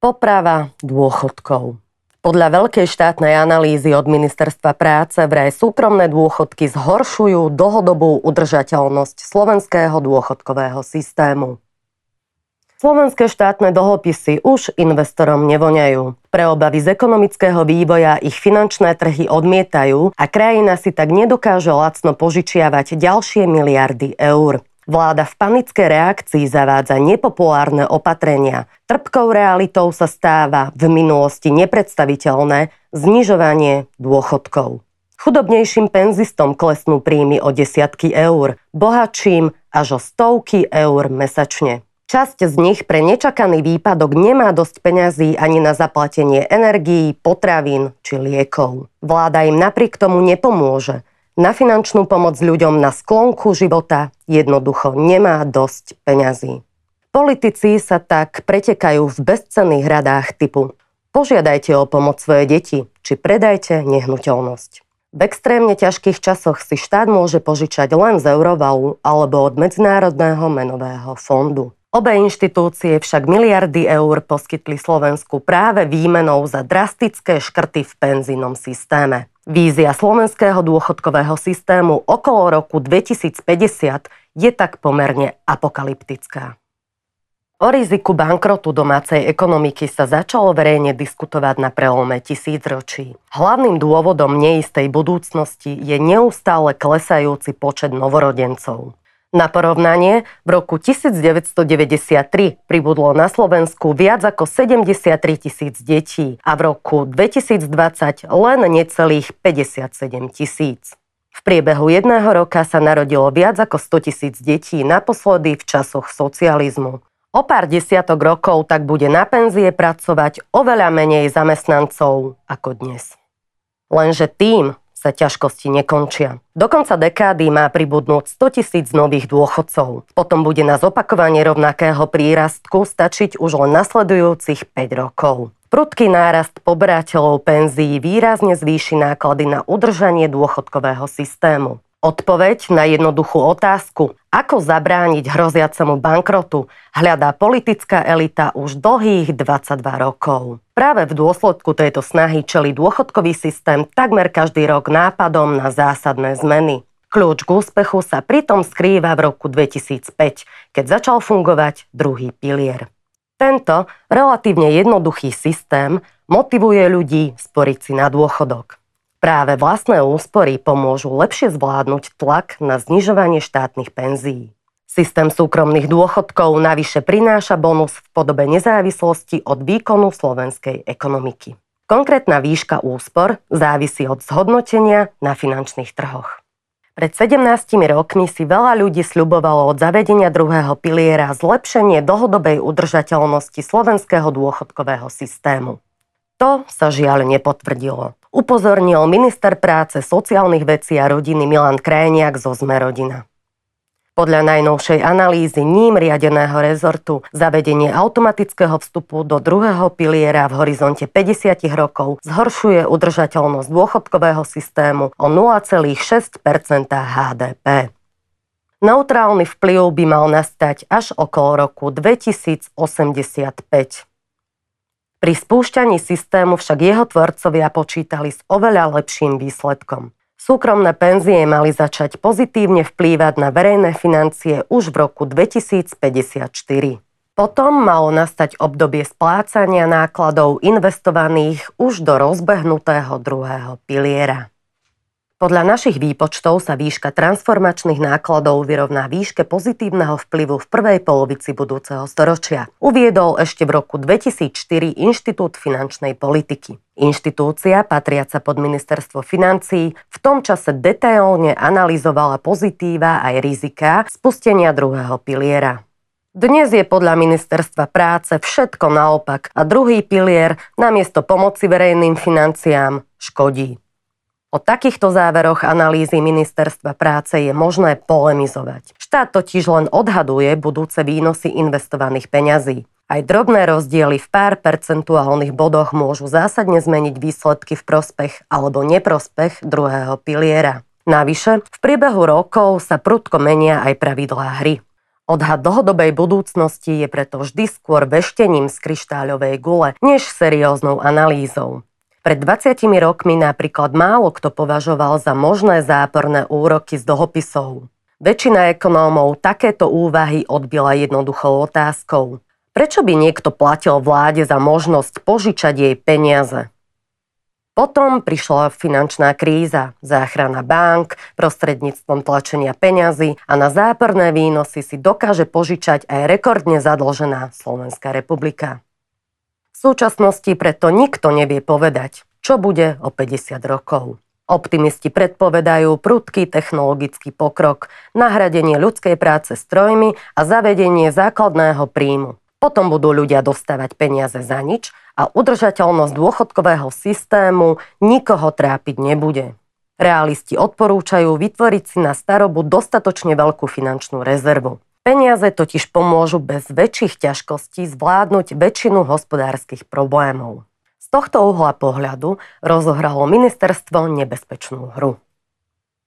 Poprava dôchodkov. Podľa veľkej štátnej analýzy od Ministerstva práce vraj súkromné dôchodky zhoršujú dlhodobú udržateľnosť slovenského dôchodkového systému. Slovenské štátne dlhopisy už investorom nevoňajú. Pre obavy z ekonomického vývoja ich finančné trhy odmietajú a krajina si tak nedokáže lacno požičiavať ďalšie miliardy eur. Vláda v panickej reakcii zavádza nepopulárne opatrenia. Trpkou realitou sa stáva v minulosti nepredstaviteľné znižovanie dôchodkov. Chudobnejším penzistom klesnú príjmy o desiatky eur, bohatším až o stovky eur mesačne. Časť z nich pre nečakaný výpadok nemá dosť peňazí ani na zaplatenie energií, potravín či liekov. Vláda im napriek tomu nepomôže na finančnú pomoc ľuďom na sklonku života jednoducho nemá dosť peňazí. Politici sa tak pretekajú v bezcenných radách typu požiadajte o pomoc svoje deti, či predajte nehnuteľnosť. V extrémne ťažkých časoch si štát môže požičať len z Eurovalu alebo od Medzinárodného menového fondu. Obe inštitúcie však miliardy eur poskytli Slovensku práve výmenou za drastické škrty v penzínom systéme. Vízia slovenského dôchodkového systému okolo roku 2050 je tak pomerne apokalyptická. O riziku bankrotu domácej ekonomiky sa začalo verejne diskutovať na prelome tisícročí. Hlavným dôvodom neistej budúcnosti je neustále klesajúci počet novorodencov. Na porovnanie, v roku 1993 pribudlo na Slovensku viac ako 73 tisíc detí a v roku 2020 len necelých 57 tisíc. V priebehu jedného roka sa narodilo viac ako 100 tisíc detí, naposledy v časoch socializmu. O pár desiatok rokov tak bude na penzie pracovať oveľa menej zamestnancov ako dnes. Lenže tým, sa ťažkosti nekončia. Do konca dekády má pribudnúť 100 tisíc nových dôchodcov. Potom bude na zopakovanie rovnakého prírastku stačiť už len nasledujúcich 5 rokov. Prudký nárast poberateľov penzií výrazne zvýši náklady na udržanie dôchodkového systému. Odpoveď na jednoduchú otázku, ako zabrániť hroziacemu bankrotu, hľadá politická elita už dlhých 22 rokov. Práve v dôsledku tejto snahy čeli dôchodkový systém takmer každý rok nápadom na zásadné zmeny. Kľúč k úspechu sa pritom skrýva v roku 2005, keď začal fungovať druhý pilier. Tento relatívne jednoduchý systém motivuje ľudí sporiť si na dôchodok. Práve vlastné úspory pomôžu lepšie zvládnuť tlak na znižovanie štátnych penzií. Systém súkromných dôchodkov navyše prináša bonus v podobe nezávislosti od výkonu slovenskej ekonomiky. Konkrétna výška úspor závisí od zhodnotenia na finančných trhoch. Pred 17 rokmi si veľa ľudí sľubovalo od zavedenia druhého piliera zlepšenie dlhodobej udržateľnosti slovenského dôchodkového systému. To sa žiaľ nepotvrdilo upozornil minister práce, sociálnych vecí a rodiny Milan Krajniak zo Zme rodina. Podľa najnovšej analýzy ním riadeného rezortu zavedenie automatického vstupu do druhého piliera v horizonte 50 rokov zhoršuje udržateľnosť dôchodkového systému o 0,6% HDP. Neutrálny vplyv by mal nastať až okolo roku 2085. Pri spúšťaní systému však jeho tvorcovia počítali s oveľa lepším výsledkom. Súkromné penzie mali začať pozitívne vplývať na verejné financie už v roku 2054. Potom malo nastať obdobie splácania nákladov investovaných už do rozbehnutého druhého piliera. Podľa našich výpočtov sa výška transformačných nákladov vyrovná výške pozitívneho vplyvu v prvej polovici budúceho storočia. Uviedol ešte v roku 2004 Inštitút finančnej politiky. Inštitúcia, patriaca pod ministerstvo financií, v tom čase detailne analyzovala pozitíva aj rizika spustenia druhého piliera. Dnes je podľa ministerstva práce všetko naopak a druhý pilier namiesto pomoci verejným financiám škodí. O takýchto záveroch analýzy ministerstva práce je možné polemizovať. Štát totiž len odhaduje budúce výnosy investovaných peňazí. Aj drobné rozdiely v pár percentuálnych bodoch môžu zásadne zmeniť výsledky v prospech alebo neprospech druhého piliera. Navyše, v priebehu rokov sa prudko menia aj pravidlá hry. Odhad dlhodobej budúcnosti je preto vždy skôr veštením z kryštáľovej gule, než serióznou analýzou. Pred 20 rokmi napríklad málo kto považoval za možné záporné úroky z dlhopisov. Väčšina ekonómov takéto úvahy odbila jednoduchou otázkou. Prečo by niekto platil vláde za možnosť požičať jej peniaze? Potom prišla finančná kríza, záchrana bank, prostredníctvom tlačenia peňazí a na záporné výnosy si dokáže požičať aj rekordne zadlžená Slovenská republika. Súčasnosti preto nikto nevie povedať, čo bude o 50 rokov. Optimisti predpovedajú prudký technologický pokrok, nahradenie ľudskej práce strojmi a zavedenie základného príjmu. Potom budú ľudia dostávať peniaze za nič a udržateľnosť dôchodkového systému nikoho trápiť nebude. Realisti odporúčajú vytvoriť si na starobu dostatočne veľkú finančnú rezervu. Peniaze totiž pomôžu bez väčších ťažkostí zvládnuť väčšinu hospodárskych problémov. Z tohto uhla pohľadu rozohralo ministerstvo nebezpečnú hru.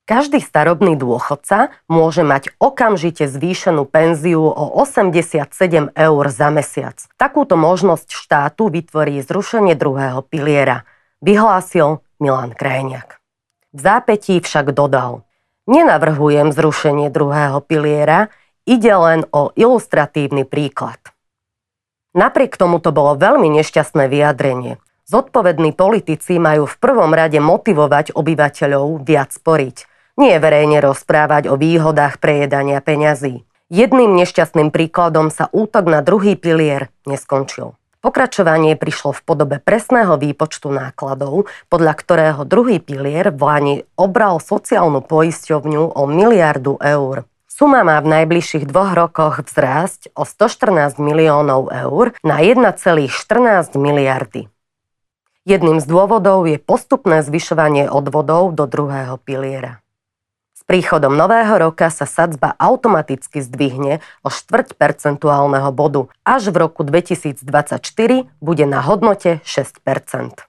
Každý starobný dôchodca môže mať okamžite zvýšenú penziu o 87 eur za mesiac. Takúto možnosť štátu vytvorí zrušenie druhého piliera, vyhlásil Milan Krajniak. V zápetí však dodal, nenavrhujem zrušenie druhého piliera, ide len o ilustratívny príklad. Napriek tomu to bolo veľmi nešťastné vyjadrenie. Zodpovední politici majú v prvom rade motivovať obyvateľov viac sporiť – nie verejne rozprávať o výhodách prejedania peňazí. Jedným nešťastným príkladom sa útok na druhý pilier neskončil. Pokračovanie prišlo v podobe presného výpočtu nákladov, podľa ktorého druhý pilier v Lani obral sociálnu poisťovňu o miliardu eur. Suma má v najbližších dvoch rokoch vzrásť o 114 miliónov eur na 1,14 miliardy. Jedným z dôvodov je postupné zvyšovanie odvodov do druhého piliera. S príchodom nového roka sa sadzba automaticky zdvihne o štvrť percentuálneho bodu. Až v roku 2024 bude na hodnote 6%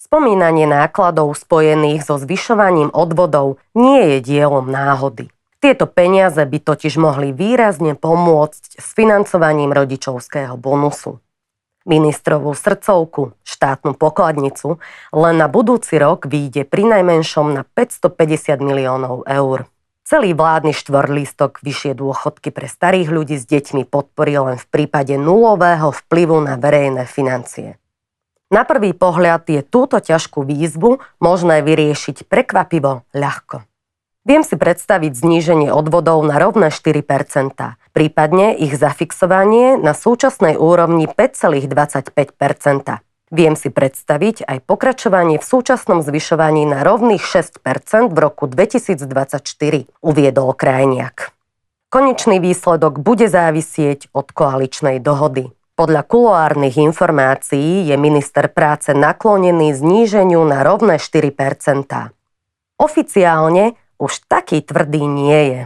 Spomínanie nákladov spojených so zvyšovaním odvodov nie je dielom náhody. Tieto peniaze by totiž mohli výrazne pomôcť s financovaním rodičovského bonusu ministrovú srdcovku, štátnu pokladnicu, len na budúci rok vyjde pri najmenšom na 550 miliónov eur. Celý vládny štvorlístok vyššie dôchodky pre starých ľudí s deťmi podporí len v prípade nulového vplyvu na verejné financie. Na prvý pohľad je túto ťažkú výzvu možné vyriešiť prekvapivo ľahko. Viem si predstaviť zníženie odvodov na rovné 4% prípadne ich zafixovanie na súčasnej úrovni 5,25% Viem si predstaviť aj pokračovanie v súčasnom zvyšovaní na rovných 6% v roku 2024, uviedol Krajniak. Konečný výsledok bude závisieť od koaličnej dohody. Podľa kuloárnych informácií je minister práce naklonený zníženiu na rovné 4% Oficiálne už taký tvrdý nie je.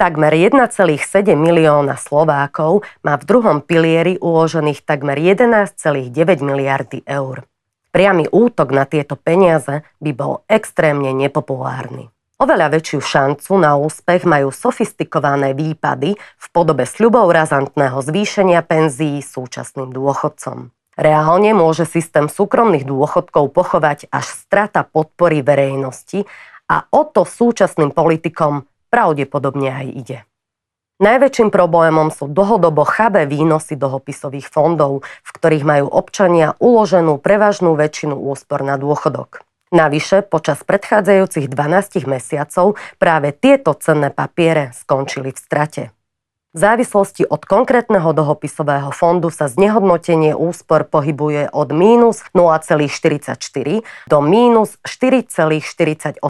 Takmer 1,7 milióna Slovákov má v druhom pilieri uložených takmer 11,9 miliardy eur. Priamy útok na tieto peniaze by bol extrémne nepopulárny. Oveľa väčšiu šancu na úspech majú sofistikované výpady v podobe sľubov razantného zvýšenia penzií súčasným dôchodcom. Reálne môže systém súkromných dôchodkov pochovať až strata podpory verejnosti a o to súčasným politikom pravdepodobne aj ide. Najväčším problémom sú dlhodobo chabé výnosy dlhopisových fondov, v ktorých majú občania uloženú prevažnú väčšinu úspor na dôchodok. Navyše, počas predchádzajúcich 12 mesiacov práve tieto cenné papiere skončili v strate. V závislosti od konkrétneho dlhopisového fondu sa znehodnotenie úspor pohybuje od mínus 0,44 do mínus 4,48%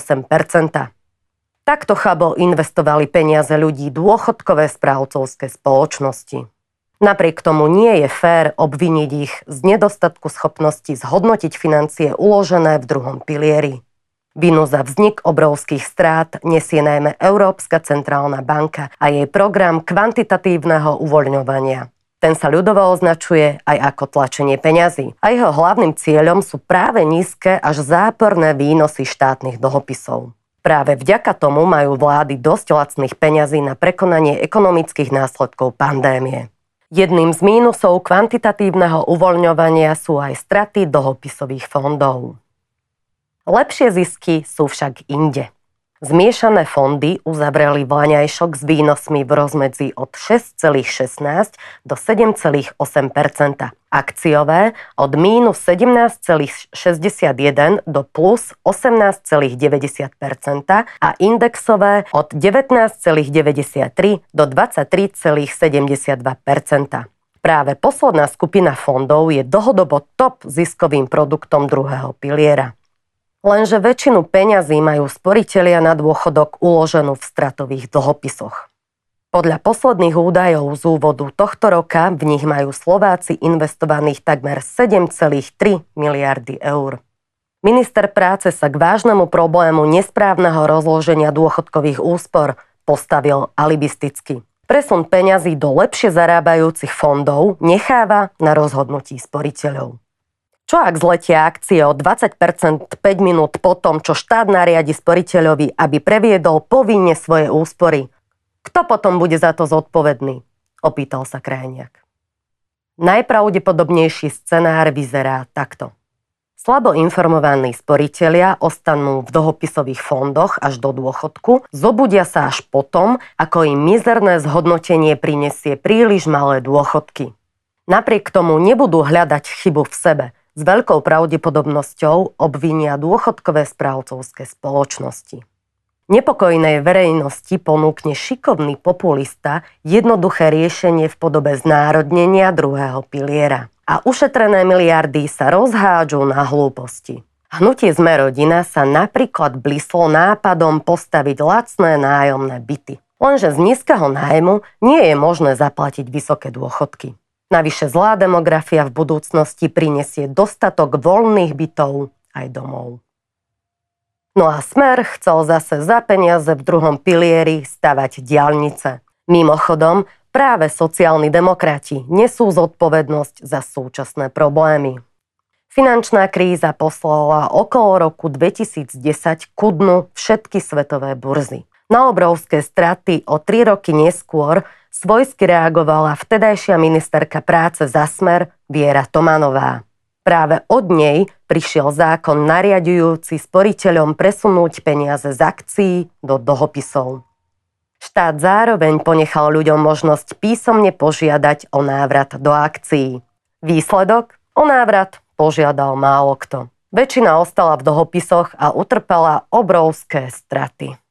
Takto chabo investovali peniaze ľudí dôchodkové správcovské spoločnosti. Napriek tomu nie je fér obviniť ich z nedostatku schopnosti zhodnotiť financie uložené v druhom pilieri. Vinu za vznik obrovských strát nesie najmä Európska centrálna banka a jej program kvantitatívneho uvoľňovania. Ten sa ľudovo označuje aj ako tlačenie peňazí a jeho hlavným cieľom sú práve nízke až záporné výnosy štátnych dlhopisov. Práve vďaka tomu majú vlády dosť lacných peňazí na prekonanie ekonomických následkov pandémie. Jedným z mínusov kvantitatívneho uvoľňovania sú aj straty dlhopisových fondov. Lepšie zisky sú však inde. Zmiešané fondy uzavreli vláňajšok s výnosmi v rozmedzi od 6,16 do 7,8% Akciové od mínus 17,61 do plus 18,90% a indexové od 19,93 do 23,72% Práve posledná skupina fondov je dlhodobo top ziskovým produktom druhého piliera. Lenže väčšinu peňazí majú sporitelia na dôchodok uloženú v stratových dlhopisoch. Podľa posledných údajov z úvodu tohto roka v nich majú Slováci investovaných takmer 7,3 miliardy eur. Minister práce sa k vážnemu problému nesprávneho rozloženia dôchodkových úspor postavil alibisticky. Presun peňazí do lepšie zarábajúcich fondov necháva na rozhodnutí sporiteľov. Čo ak zletia akcie o 20% 5 minút po tom, čo štát nariadi sporiteľovi, aby previedol povinne svoje úspory? Kto potom bude za to zodpovedný? Opýtal sa Krajniak. Najpravdepodobnejší scenár vyzerá takto. Slabo informovaní sporitelia ostanú v dlhopisových fondoch až do dôchodku, zobudia sa až potom, ako im mizerné zhodnotenie prinesie príliš malé dôchodky. Napriek tomu nebudú hľadať chybu v sebe – s veľkou pravdepodobnosťou obvinia dôchodkové správcovské spoločnosti. Nepokojnej verejnosti ponúkne šikovný populista jednoduché riešenie v podobe znárodnenia druhého piliera. A ušetrené miliardy sa rozhádžu na hlúposti. Hnutie Sme rodina sa napríklad blíslo nápadom postaviť lacné nájomné byty. Lenže z nízkeho nájmu nie je možné zaplatiť vysoké dôchodky. Navyše zlá demografia v budúcnosti prinesie dostatok voľných bytov aj domov. No a Smer chcel zase za peniaze v druhom pilieri stavať diálnice. Mimochodom, práve sociálni demokrati nesú zodpovednosť za súčasné problémy. Finančná kríza poslala okolo roku 2010 ku dnu všetky svetové burzy. Na obrovské straty o tri roky neskôr svojsky reagovala vtedajšia ministerka práce za smer Viera Tomanová. Práve od nej prišiel zákon nariadujúci sporiteľom presunúť peniaze z akcií do dlhopisov. Štát zároveň ponechal ľuďom možnosť písomne požiadať o návrat do akcií. Výsledok? O návrat požiadal málo kto. Väčšina ostala v dlhopisoch a utrpela obrovské straty.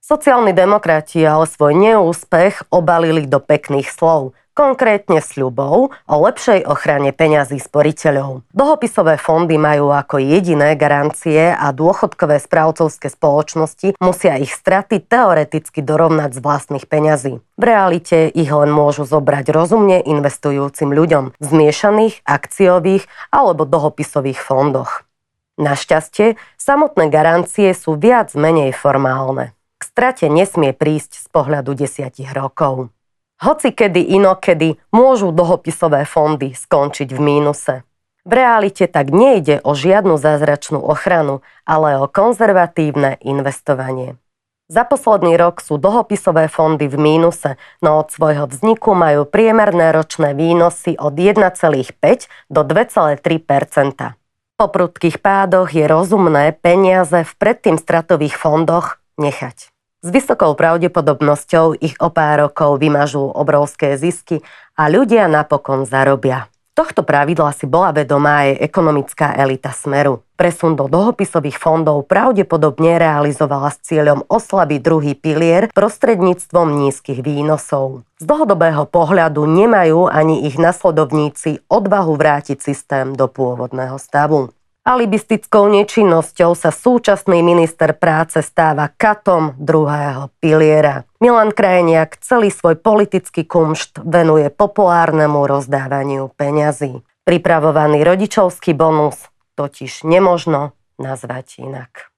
Sociálni demokrati ale svoj neúspech obalili do pekných slov, konkrétne sľubov o lepšej ochrane peňazí sporiteľov. Dlhopisové fondy majú ako jediné garancie a dôchodkové správcovské spoločnosti musia ich straty teoreticky dorovnať z vlastných peňazí. V realite ich len môžu zobrať rozumne investujúcim ľuďom v zmiešaných, akciových alebo dlhopisových fondoch. Našťastie, samotné garancie sú viac menej formálne strate nesmie prísť z pohľadu desiatich rokov. Hoci kedy inokedy môžu dlhopisové fondy skončiť v mínuse. V realite tak nejde o žiadnu zázračnú ochranu, ale o konzervatívne investovanie. Za posledný rok sú dlhopisové fondy v mínuse, no od svojho vzniku majú priemerné ročné výnosy od 1,5 do 2,3% Po prudkých pádoch je rozumné peniaze v predtým stratových fondoch nechať. S vysokou pravdepodobnosťou ich o pár rokov vymažú obrovské zisky a ľudia napokon zarobia. Tohto pravidla si bola vedomá aj ekonomická elita Smeru. Presun do dlhopisových fondov pravdepodobne realizovala s cieľom oslabiť druhý pilier prostredníctvom nízkych výnosov. Z dlhodobého pohľadu nemajú ani ich nasledovníci odvahu vrátiť systém do pôvodného stavu. Alibistickou nečinnosťou sa súčasný minister práce stáva katom druhého piliera. Milan Krajniak celý svoj politický kumšt venuje populárnemu rozdávaniu peňazí. Pripravovaný rodičovský bonus totiž nemožno nazvať inak.